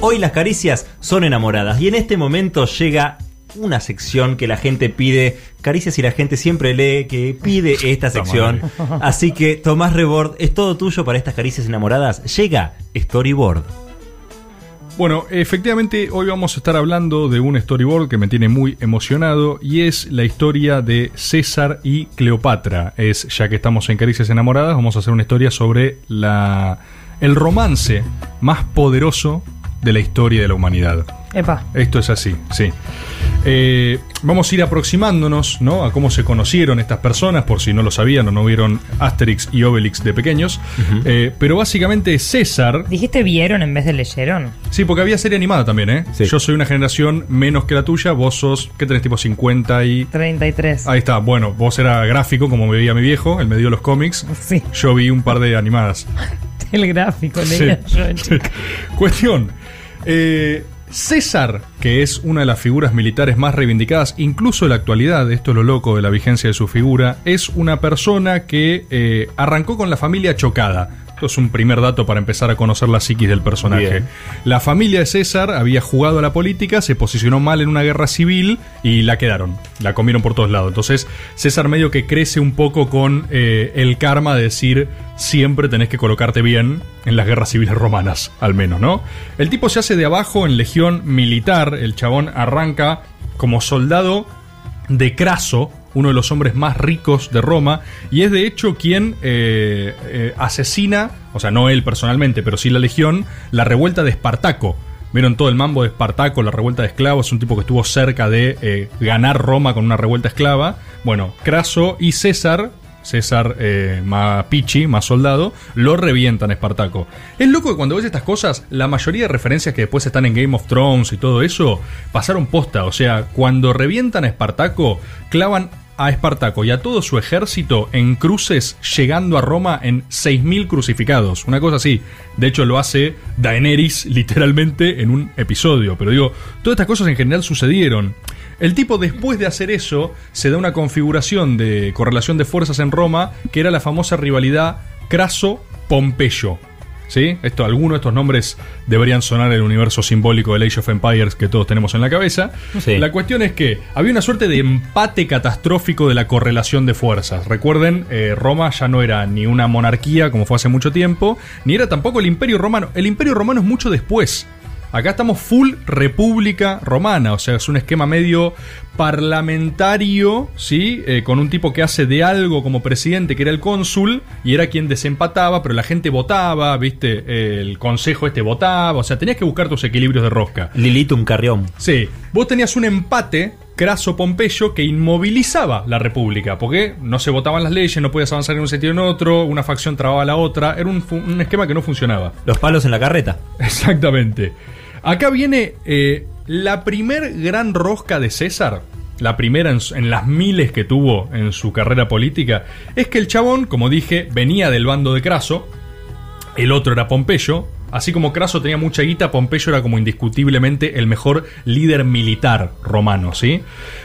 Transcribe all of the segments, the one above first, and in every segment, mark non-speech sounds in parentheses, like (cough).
Hoy las caricias son enamoradas y en este momento llega una sección que la gente pide, caricias y la gente siempre lee que pide (laughs) esta sección. (laughs) Así que Tomás Rebord, es todo tuyo para estas caricias enamoradas. Llega Storyboard. Bueno, efectivamente hoy vamos a estar hablando de un storyboard que me tiene muy emocionado y es la historia de César y Cleopatra. Es, ya que estamos en Caricias Enamoradas, vamos a hacer una historia sobre la, el romance más poderoso de la historia de la humanidad. Epa. Esto es así, sí. Eh, vamos a ir aproximándonos ¿no? a cómo se conocieron estas personas, por si no lo sabían o no vieron Asterix y Obelix de pequeños. Eh, pero básicamente César. ¿Dijiste vieron en vez de leyeron? Sí, porque había serie animada también, ¿eh? Sí. Yo soy una generación menos que la tuya, vos sos, ¿qué tenés? Tipo 50 y... 33. Ahí está, bueno, vos era gráfico como me veía mi viejo, él me dio los cómics. Sí, Yo vi un par de animadas. (laughs) el gráfico, Sí. leía yo de chica. (laughs) Cuestión. Eh, César, que es una de las figuras militares más reivindicadas, incluso en la actualidad, esto es lo loco de la vigencia de su figura, es una persona que eh, arrancó con la familia chocada. Esto es un primer dato para empezar a conocer la psiquis del personaje. Bien. La familia de César había jugado a la política, se posicionó mal en una guerra civil y la quedaron. La comieron por todos lados. Entonces, César medio que crece un poco con eh, el karma de decir siempre tenés que colocarte bien en las guerras civiles romanas, al menos, ¿no? El tipo se hace de abajo en legión militar, el chabón arranca como soldado de Craso, uno de los hombres más ricos de Roma, y es de hecho quien eh, eh, asesina, o sea, no él personalmente, pero sí la legión, la revuelta de Espartaco. Vieron todo el mambo de Espartaco, la revuelta de esclavos, un tipo que estuvo cerca de eh, ganar Roma con una revuelta esclava. Bueno, Craso y César, César eh, más pichi, más soldado, lo revientan a Espartaco. Es loco que cuando ves estas cosas, la mayoría de referencias que después están en Game of Thrones y todo eso, pasaron posta. O sea, cuando revientan a Espartaco, clavan a Espartaco y a todo su ejército en cruces llegando a Roma en 6.000 crucificados. Una cosa así. De hecho, lo hace Daenerys literalmente en un episodio. Pero digo, todas estas cosas en general sucedieron. El tipo después de hacer eso se da una configuración de correlación de fuerzas en Roma que era la famosa rivalidad Craso-Pompeyo. ¿Sí? Esto, algunos de estos nombres deberían sonar en el universo simbólico del Age of Empires que todos tenemos en la cabeza. Sí. La cuestión es que había una suerte de empate catastrófico de la correlación de fuerzas. Recuerden, eh, Roma ya no era ni una monarquía como fue hace mucho tiempo, ni era tampoco el Imperio Romano. El Imperio Romano es mucho después. Acá estamos full República Romana, o sea, es un esquema medio parlamentario, ¿sí? Eh, con un tipo que hace de algo como presidente, que era el cónsul, y era quien desempataba, pero la gente votaba, ¿viste? Eh, el consejo este votaba, o sea, tenías que buscar tus equilibrios de rosca. Lilitum Carrión. Sí, vos tenías un empate Craso Pompeyo que inmovilizaba la república, porque no se votaban las leyes, no podías avanzar en un sentido o en otro, una facción trababa a la otra, era un, esquema que no funcionaba. Los palos en la carreta. (laughs) Exactamente. Acá viene eh, la primer gran rosca de César, la primera en, en las miles que tuvo en su carrera política, es que el chabón, como dije, venía del bando de Craso, el otro era Pompeyo. Así como Craso tenía mucha guita, Pompeyo era como indiscutiblemente el mejor líder militar romano, ¿sí?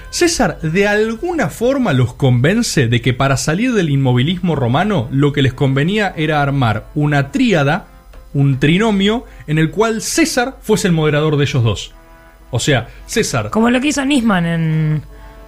César de alguna forma los convence de que para salir del inmovilismo romano lo que les convenía era armar una tríada, un trinomio, en el cual César fuese el moderador de ellos dos. O sea, César Como lo que hizo Nisman en.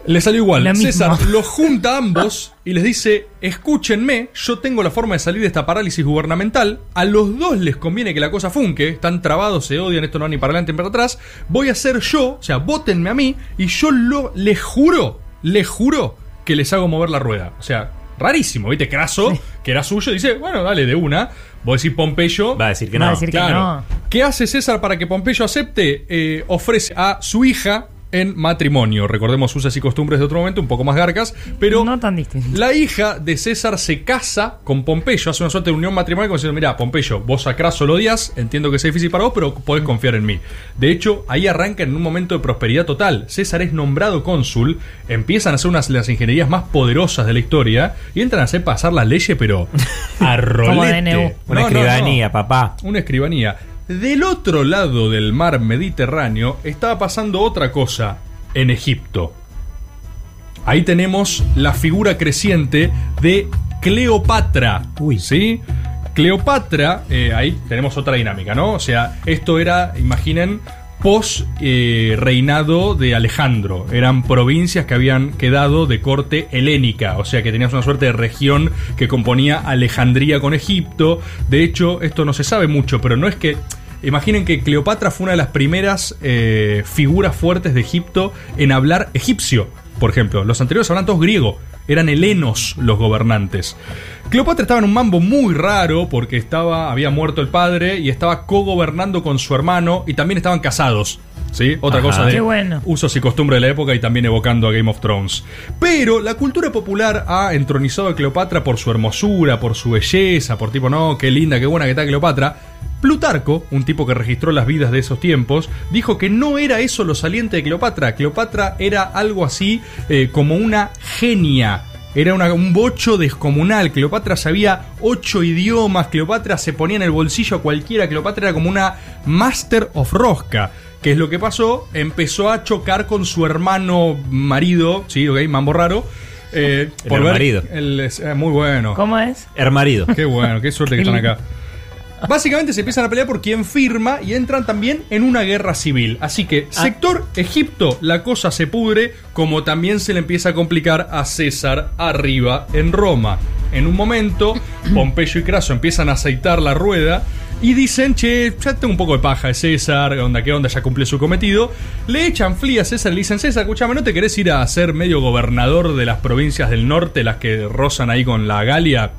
Le salió igual. César los junta a ambos y les dice: Escúchenme, yo tengo la forma de salir de esta parálisis gubernamental. A los dos les conviene que la cosa funque. Están trabados, se odian, esto no va ni para adelante ni para atrás. Voy a ser yo, o sea, votenme a mí y yo lo, les juro, les juro que les hago mover la rueda. O sea, rarísimo, ¿viste? Craso, que era suyo, dice: Bueno, dale, de una. Vos decís Pompeyo. Va a decir que Va a no. decir que Claro. no. ¿Qué hace César para que Pompeyo acepte? Eh, ofrece a su hija en matrimonio. Recordemos usas y costumbres de otro momento, un poco más garcas, pero No tan distinto. la hija de César se casa con Pompeyo, hace una suerte de unión matrimonial como diciendo, mira, Pompeyo, vos a Craso lo odias, entiendo que es difícil para vos, pero podés confiar en mí. De hecho, ahí arranca en un momento de prosperidad total. César es nombrado cónsul, empiezan a hacer unas de las ingenierías más poderosas de la historia y entran a hacer pasar las leyes, pero (laughs) a rolete. DNU. Una No, no, no. escribanía, papá. Una escribanía. Del otro lado del mar Mediterráneo estaba pasando otra cosa en Egipto. Ahí tenemos la figura creciente de Cleopatra. Uy. ¿Sí? Cleopatra, eh, ahí tenemos otra dinámica, ¿no? O sea, esto era, imaginen, post eh, reinado de Alejandro. Eran provincias que habían quedado de corte helénica, o sea que tenías una suerte de región que componía Alejandría con Egipto. De hecho, esto no se sabe mucho, pero no es que... Imaginen que Cleopatra fue una de las primeras eh, figuras fuertes de Egipto en hablar egipcio, por ejemplo. Los anteriores hablan todos griego. Eran helenos los gobernantes. Cleopatra estaba en un mambo muy raro porque estaba, había muerto el padre y estaba co-gobernando con su hermano y también estaban casados. ¿Sí? Otra Ajá. cosa de Qué bueno. usos y costumbres de la época y también evocando a Game of Thrones. Pero la cultura popular ha entronizado a Cleopatra por su hermosura, por su belleza, por tipo, no, qué linda, qué buena que está Cleopatra. Plutarco, un tipo que registró las vidas de esos tiempos, dijo que no era eso lo saliente de Cleopatra. Cleopatra era algo así eh, como una genia. Era una- un bocho descomunal. Cleopatra sabía ocho idiomas. Cleopatra se ponía en el bolsillo a cualquiera. Cleopatra era como una Master of Rosca. ¿Qué es lo que pasó? Empezó a chocar con su hermano marido. Sí, ok, mambo raro. eh, El marido. el- es- eh, muy bueno. ¿Cómo es? Hermarido. Qué bueno, qué suerte que están acá. Básicamente se empiezan a pelear por quién firma y entran también en una guerra civil. Así que, sector Egipto, la cosa se pudre, como también se le empieza a complicar a César arriba en Roma. En un momento, (clears throat) Pompeyo y Craso empiezan a aceitar la rueda y dicen, che, ya tengo un poco de paja de César, onda, qué onda, ya cumplió su cometido. Le echan flia a César y le dicen, César, escúchame, ¿no te querés ir a ser medio gobernador de las provincias del norte, las que rozan ahí con la Galia?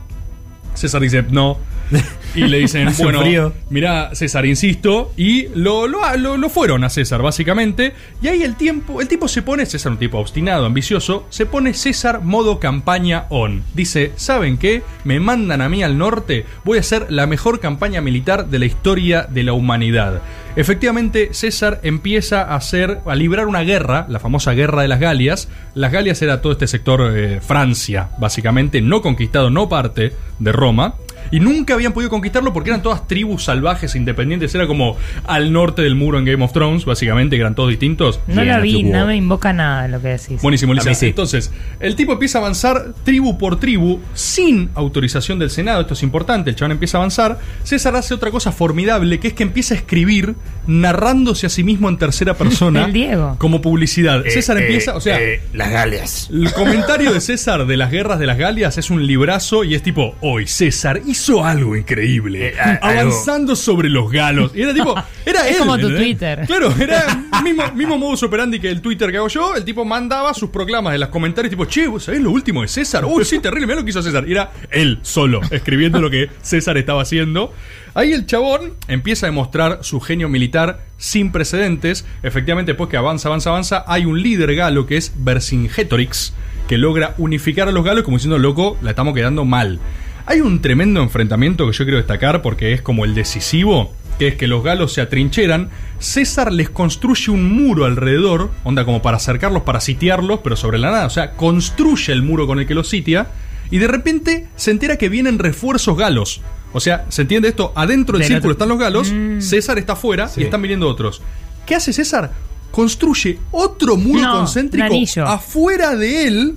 César dice, no. (laughs) Y le dicen, (laughs) bueno, frío. mirá, César, insisto. Y lo, lo, lo- lo fueron a César, básicamente. Y ahí el tiempo, el tipo se pone, César, un tipo obstinado, ambicioso, se pone César modo campaña on. Dice, ¿saben qué? Me mandan a mí al norte, voy a hacer la mejor campaña militar de la historia de la humanidad. Efectivamente, César empieza a hacer, a librar una guerra, la famosa guerra de las Galias. Las Galias era todo este sector eh, Francia, básicamente, no conquistado, no parte de Roma. Y nunca habían podido conquistarlo porque eran todas tribus salvajes e independientes. Era como al norte del muro en Game of Thrones, básicamente, que eran todos distintos. No Bien, la vi, tipo- no me invoca nada lo que decís. Buenísimo, Lisa. Sí. Entonces, el tipo empieza a avanzar tribu por tribu sin autorización del Senado. Esto es importante. El chabón empieza a avanzar. César hace otra cosa formidable, que es que empieza a escribir narrándose a sí mismo en tercera (laughs) persona. El Diego. Como publicidad. Eh, César eh, empieza, o sea. eh, las Galias. El comentario de César de las guerras de las Galias es un librazo y es tipo, hoy César hizo algo increíble, Eh, a- algo- avanzando sobre los galos. Y era tipo, (laughs) era Es él, como tu. Twitter. Claro, era (laughs) mismo, mismo modus operandi que el Twitter que hago yo. El tipo mandaba sus proclamas en los comentarios, tipo, che, ¿vos sabés lo último de César? Uy, sí, terrible, mirá lo que hizo César. Y era él solo, escribiendo lo que César estaba haciendo. Ahí el chabón empieza a demostrar su genio militar sin precedentes. Efectivamente, después que avanza, avanza, avanza, hay un líder galo que es Vercingetorix, que logra unificar a los galos como diciendo, loco, la estamos quedando mal. Hay un tremendo enfrentamiento que yo quiero destacar porque es como el decisivo, que es que los galos se atrincheran, César les construye un muro alrededor, onda como para acercarlos, para sitiarlos, pero sobre la nada, o sea, construye el muro con el que los sitia, y de repente se entera que vienen refuerzos galos. O sea, ¿se entiende esto? Adentro del Del círculo están los galos, Mm. César está afuera Sí. y están viniendo otros. ¿Qué hace César? Construye otro muro No, concéntrico afuera de él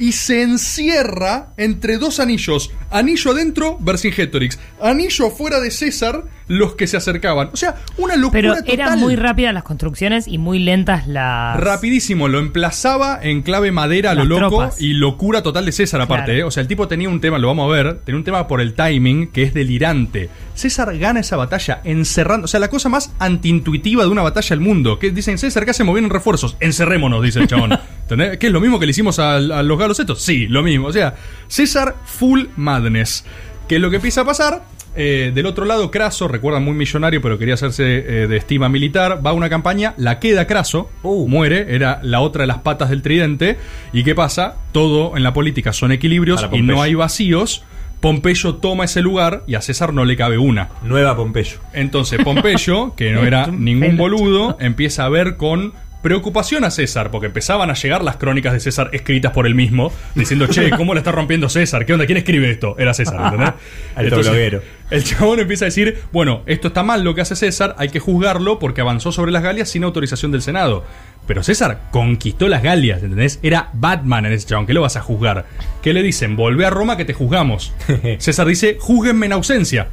y se encierra entre dos anillos. Anillo adentro, Vercingetorix. Anillo afuera de César, los que se acercaban. O sea, una locura Pero total. eran muy rápidas las construcciones y muy lentas las. Rapidísimo, lo emplazaba en clave madera a lo loco tropas. y locura total de César aparte. Claro. ¿eh? O sea, el tipo tenía un tema, lo vamos a ver, tenía un tema por el timing que es delirante. César gana esa batalla encerrando, o sea, la cosa más antiintuitiva de una batalla del mundo. Que dicen, César, ¿qué hacemos? Vienen refuerzos, encerrémonos, dice el chabón. (laughs) ¿Entendés? ¿Qué es lo mismo que le hicimos a, a los galos estos? Sí, lo mismo. O sea, César full madness. ¿Qué es lo que empieza a pasar? Eh, del otro lado, Craso, recuerdan muy millonario, pero quería hacerse eh, de estima militar, va a una campaña, la queda Craso, Uh. muere, era la otra de las patas del tridente. ¿Y qué pasa? Todo en la política son equilibrios y no hay vacíos. Pompeyo toma ese lugar y a César no le cabe una. Nueva Pompeyo. Entonces Pompeyo, que no (laughs) era ningún boludo, empieza a ver con Preocupación a César, porque empezaban a llegar las crónicas de César escritas por él mismo, diciendo, che, ¿cómo le está rompiendo César? ¿Qué onda? ¿Quién escribe esto? Era César, (laughs) ¿entendés? Alto Entonces, bloguero. El chabón empieza a decir, bueno, esto está mal lo que hace César, hay que juzgarlo porque avanzó sobre las Galias sin autorización del Senado. Pero César conquistó las Galias, ¿entendés? Era Batman en ese chabón, ¿qué lo vas a juzgar? ¿Qué le dicen? Volvé a Roma que te juzgamos. (laughs) César dice, júguenme en ausencia.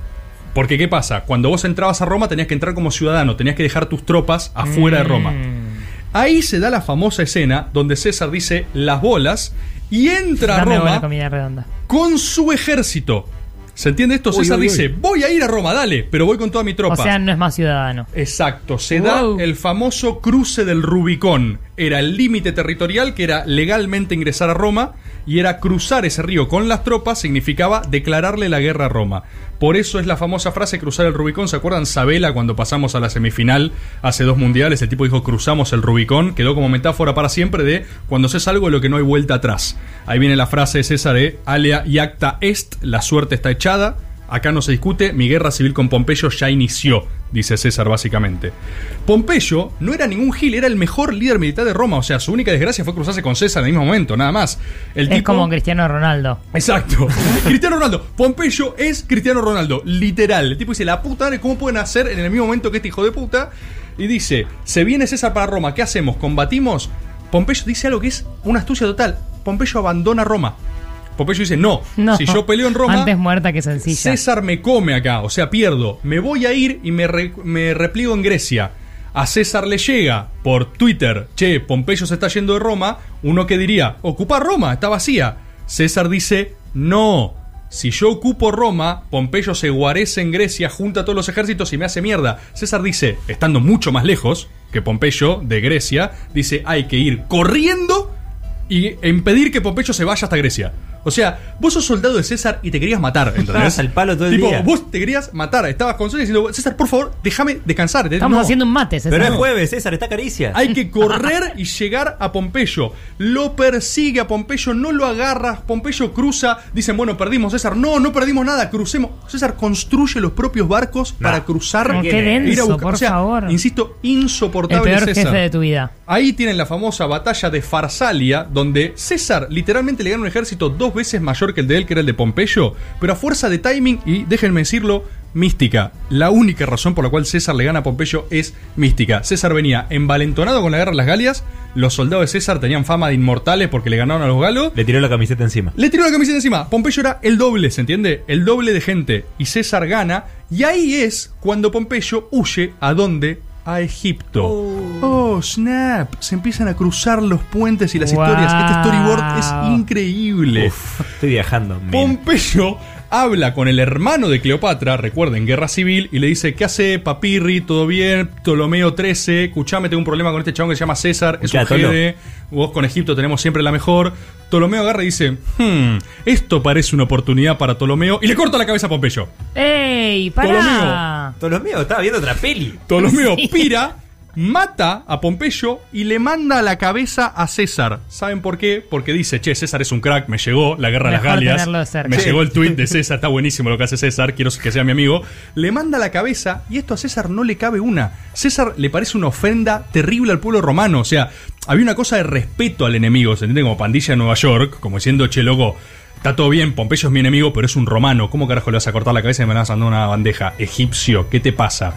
Porque ¿qué pasa? Cuando vos entrabas a Roma tenías que entrar como ciudadano, tenías que dejar tus tropas afuera de Roma. Ahí se da la famosa escena donde César dice las bolas y entra a Dame Roma comida redonda. con su ejército. ¿Se entiende esto? Uy, César uy, uy. dice, voy a ir a Roma, dale, pero voy con toda mi tropa. O sea, no es más ciudadano. Exacto, se Wow. da el famoso cruce del Rubicón. Era el límite territorial que era legalmente ingresar a Roma y era cruzar ese río con las tropas significaba declararle la guerra a Roma. Por eso es la famosa frase cruzar el Rubicón. ¿Se acuerdan Sabela cuando pasamos a la semifinal hace dos mundiales? El tipo dijo cruzamos el Rubicón. Quedó como metáfora para siempre de cuando se algo de lo que no hay vuelta atrás. Ahí viene la frase César de alea y acta est, la suerte está echada. Acá no se discute, mi guerra civil con Pompeyo ya inició, dice César básicamente. Pompeyo no era ningún gil, era el mejor líder militar de Roma, o sea, su única desgracia fue cruzarse con César en el mismo momento, nada más. El Es tipo- como Cristiano Ronaldo. Exacto. (laughs) Cristiano Ronaldo. Pompeyo es Cristiano Ronaldo. Literal. El tipo dice, la puta madre, ¿cómo pueden hacer en el mismo momento que este hijo de puta? Y dice, se viene César para Roma, ¿qué hacemos? ¿Combatimos? Pompeyo dice algo que es una astucia total. Pompeyo abandona Roma. Pompeyo dice, no, No. si yo peleo en Roma, Antes muerta que sencilla. César me come acá, o sea, pierdo. Me voy a ir y me, re- me repliego en Grecia. A César le llega por Twitter, che, Pompeyo se está yendo de Roma. Uno que diría, ocupa Roma, está vacía. César dice, no. Si yo ocupo Roma, Pompeyo se guarece en Grecia, junta a todos los ejércitos y me hace mierda. César dice, estando mucho más lejos que Pompeyo de Grecia, dice, hay que ir corriendo y impedir que Pompeyo se vaya hasta Grecia. O sea, vos sos soldado de César y te querías matar, ¿entendés? Estabas al palo todo el Tipo, día. vos te querías matar, estabas con César diciendo, César, por favor, déjame descansar. ¿entendés? Estamos No. haciendo un mate, César. Pero es jueves, César, está caricia. Hay que correr (laughs) y llegar a Pompeyo. Lo persigue a Pompeyo, no lo agarra. Pompeyo cruza. Dicen, bueno, perdimos, César. No, no perdimos nada, crucemos. César construye los propios barcos para cruzar. No, qué e ir a denso, buscar- por o sea, favor. Insisto, El insoportable peor César. jefe de tu vida. Ahí tienen la famosa batalla de Farsalia, donde César literalmente le gana un ejército dos veces mayor que el de él, que era el de Pompeyo, pero a fuerza de timing y, déjenme decirlo, mística. La única razón por la cual César le gana a Pompeyo es mística. César venía envalentonado con la guerra de las Galias, los soldados de César tenían fama de inmortales porque le ganaron a los galos, Le tiró la camiseta encima. le tiró la camiseta encima. Pompeyo era el doble, ¿se entiende? El doble de gente. Y César gana. Y ahí es cuando Pompeyo huye a dónde? A Egipto. Oh. snap. Se empiezan a cruzar los puentes y las Wow. historias. Este storyboard es increíble. Uf, estoy viajando. men. Pompeyo habla con el hermano de Cleopatra, recuerden, guerra civil, y le dice, ¿qué hace Papirri? ¿Todo bien? Ptolomeo 13, escuchame, tengo un problema con este chabón que se llama César, es un. GD, vos con Egipto tenemos siempre la mejor. Ptolomeo agarra y dice, hmm, esto parece una oportunidad para Ptolomeo, y le corta la cabeza a Pompeyo. ¡Ey! ¡Pará! Ptolomeo, estaba viendo otra peli. Ptolomeo (laughs) Sí. pira, mata a Pompeyo y le manda la cabeza a César. ¿Saben por qué? Porque dice, che, César es un crack, me llegó la guerra de las Galias. Me Sí. llegó el tweet de (laughs) César, está buenísimo lo que hace César, quiero que sea mi amigo. Le manda la cabeza y esto a César no le cabe una. César le parece una ofrenda terrible al pueblo romano. O sea, había una cosa de respeto al enemigo, ¿se entiende? Como pandilla de Nueva York, como diciendo, che, loco. Está todo bien, Pompeyo es mi enemigo, pero es un romano. ¿Cómo carajo le vas a cortar la cabeza y me vas a mandar una bandeja? Egipcio, ¿qué te pasa?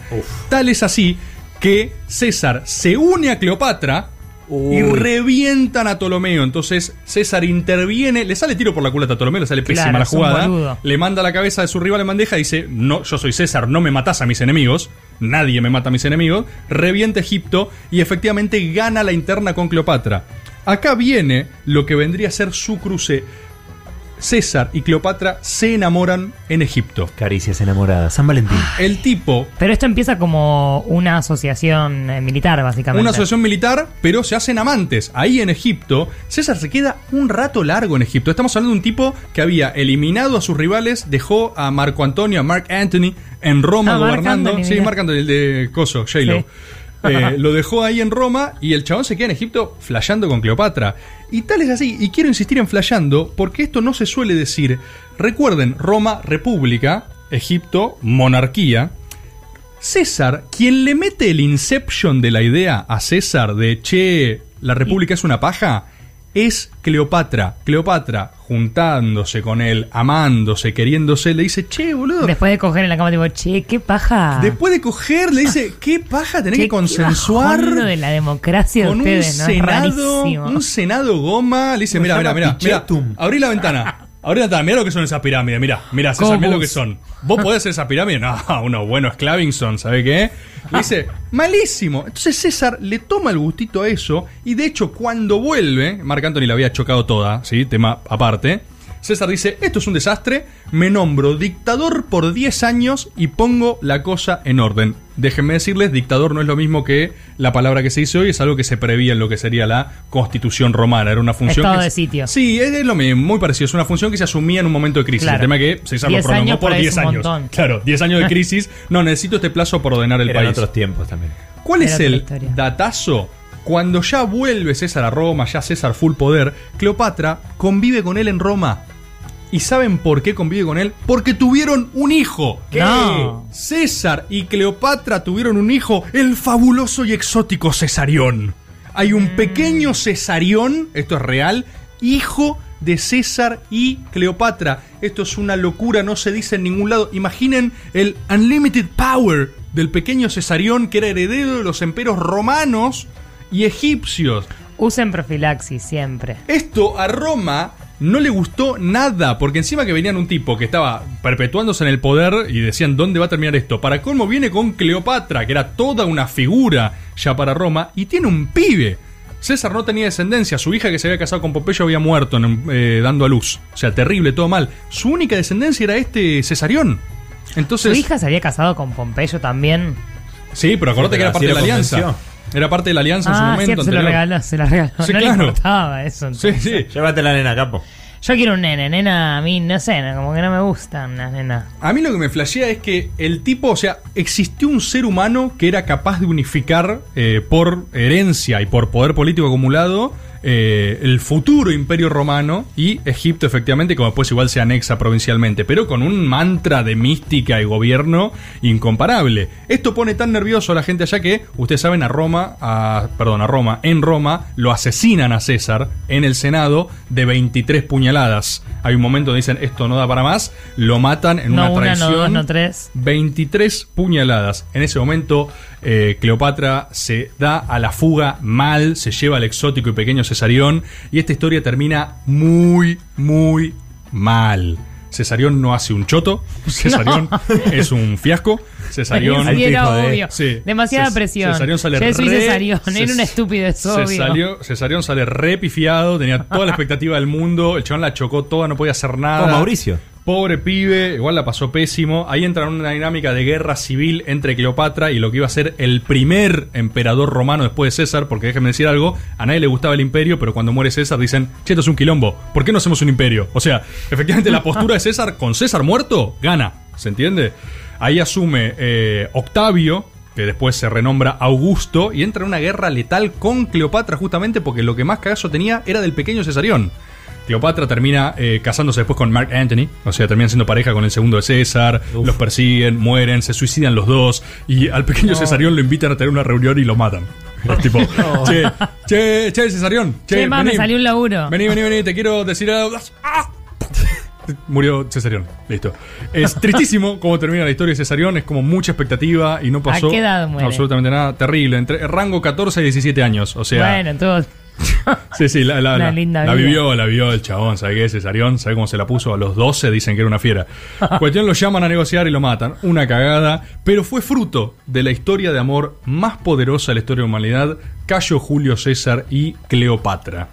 Tal es así que César se une a Cleopatra y revientan a Ptolomeo. Entonces César interviene, le sale tiro por la culata a Ptolomeo, le sale Claro, pésima la jugada. Le manda la cabeza de su rival en bandeja y dice: No, yo soy César, no me matás a mis enemigos. Nadie me mata a mis enemigos. Revienta Egipto y efectivamente gana la interna con Cleopatra. Acá viene lo que vendría a ser su cruce. César y Cleopatra se enamoran en Egipto. Caricias enamoradas. San Valentín. El tipo Pero esto empieza como una asociación eh, militar, básicamente. Una asociación militar, pero se hacen amantes. Ahí en Egipto, César se queda un rato largo en Egipto. Estamos hablando de un tipo que había eliminado a sus rivales, dejó a Marco Antonio, a Mark Anthony, en Roma Ah, Marc gobernando. Anthony, sí. Marc Anthony, el de Coso, J-Lo. Sí. Eh, lo dejó ahí en Roma y el chabón se queda en Egipto flasheando con Cleopatra. Y tal es así, y quiero insistir en flasheando porque esto no se suele decir. Recuerden, Roma, república, Egipto, monarquía. César, quien le mete el inception de la idea a César de che, la República es una paja, es Cleopatra. Cleopatra, juntándose con él, amándose, queriéndose, le dice, che, boludo. Después de coger en la cama, digo, che, qué paja. Después de coger, le dice, (laughs) qué paja tener Che, que consensuar qué de la democracia de con un ustedes, ¿no? Senado, rarísimo. un senado goma. Le dice, mira, mira, mira, abrí la ventana. (laughs) Ventana, mira lo que son esas pirámides, mira, mira, César, mira lo que son. ¿Vos podés hacer esa pirámide? No, (laughs) uno bueno es Clavinson, ¿sabe qué? Le dice, malísimo. Entonces César le toma el gustito a eso y de hecho cuando vuelve, Marc Anthony la había chocado toda, ¿sí? Tema aparte. César dice, esto es un desastre, me nombro dictador por 10 años y pongo la cosa en orden. Déjenme decirles, dictador no es lo mismo que la palabra que se dice hoy, es algo que se prevía en lo que sería la constitución romana. Era una función... Estado que- de sitio. Sí, es, lo mismo, muy parecido. Es una función que se asumía en un momento de crisis. Claro. El tema es que César lo 10 prolongó años por por ahí 10 es un años. montón. Claro, 10 años de crisis. No, necesito este plazo para ordenar el Eran país. otros tiempos también. ¿Cuál Era es el datazo? Cuando ya vuelve César a Roma, ya César full poder, Cleopatra convive con él en Roma. ¿Y saben por qué convive con él? Porque tuvieron un hijo. ¿Qué? No. César y Cleopatra tuvieron un hijo, el fabuloso y exótico Cesarión. Hay un pequeño Cesarión, esto es real, hijo de César y Cleopatra. Esto es una locura, no se dice en ningún lado. Imaginen el unlimited power del pequeño Cesarión que era heredero de los imperios romanos y egipcios. Usen profilaxis siempre. Esto a Roma no le gustó nada, porque encima que venían un tipo que estaba perpetuándose en el poder y decían dónde va a terminar esto. Para colmo viene con Cleopatra, que era toda una figura ya para Roma, y tiene un pibe. César no tenía descendencia, su hija que se había casado con Pompeyo había muerto en- eh, dando a luz. O sea, terrible, todo mal. Su única descendencia era este Cesarión. Entonces, Su hija se había casado con Pompeyo también. sí, pero acordate Sí, que era parte de la alianza. Era parte de la alianza en su Ah, momento. cierto, se la anterior. regaló, se la regaló. Sí, no le claro. importaba eso. Sí, sí. Llévate la nena, capo. Yo quiero un nene, nena, a mí, no sé, como que no me gustan las nenas. A mí lo que me flashea es que el tipo, o sea, existió un ser humano que era capaz de unificar eh, por herencia y por poder político acumulado eh, el futuro imperio romano y Egipto, efectivamente, como después igual se anexa provincialmente, pero con un mantra de mística y gobierno incomparable. Esto pone tan nervioso a la gente allá que, ustedes saben, a Roma, a, perdón, a Roma, en Roma, lo asesinan a César en el Senado de 23 puñaladas. Hay un momento donde dicen, esto no da para más, lo matan en No una una, traición. no dos, no tres. 23 puñaladas. En ese momento, eh, Cleopatra se da a la fuga mal, se lleva al exótico y pequeño Cesarión, y esta historia termina muy, muy mal. Cesarión no hace un choto, (laughs) Cesarión es un fiasco, Cesarión... Sí, era obvio. Sí. Demasiada Ces- presión. Cesarión sale Yo soy re- Cesarión, Ces- era un estúpido, es obvio. Cesarión, Cesarión sale re pifiado, tenía toda la (laughs) expectativa del mundo, el chabón la chocó toda, no podía hacer nada. Como Mauricio. Pobre pibe, igual la pasó pésimo. Ahí entra en una dinámica de guerra civil entre Cleopatra y lo que iba a ser el primer emperador romano después de César, porque déjenme decir algo, a nadie le gustaba el imperio, pero cuando muere César dicen, che, esto es un quilombo, ¿por qué no hacemos un imperio? O sea, efectivamente la postura de César con César muerto, gana, ¿se entiende? Ahí asume eh, Octavio, que después se renombra Augusto, y entra en una guerra letal con Cleopatra justamente porque lo que más cagazo tenía era del pequeño Cesarión. Cleopatra termina eh, casándose después con Mark Anthony, o sea, terminan siendo pareja con el segundo de César, Uf. los persiguen, mueren, se suicidan los dos, y al pequeño Cesarión lo invitan a tener una reunión y lo matan. (laughs) Es tipo, che, che, che, Cesarión, che, Che, ma, me salió un laburo. Vení, vení, vení, te quiero decir algo. ¡Ah! (laughs) Murió Cesarión, listo. Es tristísimo cómo termina la historia de Cesarión, es como mucha expectativa y no pasó qué edad muere? absolutamente nada. Terrible, entre rango 14 y 17 años, o sea... bueno, todo. (laughs) Sí, sí, la, la- la- linda la vida. vivió, la vivió el chabón, ¿sabe qué? Cesarión, ¿sabe cómo se la puso? A los 12 dicen que era una fiera. (laughs) Cuestión lo llaman a negociar y lo matan. Una cagada, pero fue fruto de la historia de amor más poderosa de la historia de la humanidad, Cayo Julio César y Cleopatra.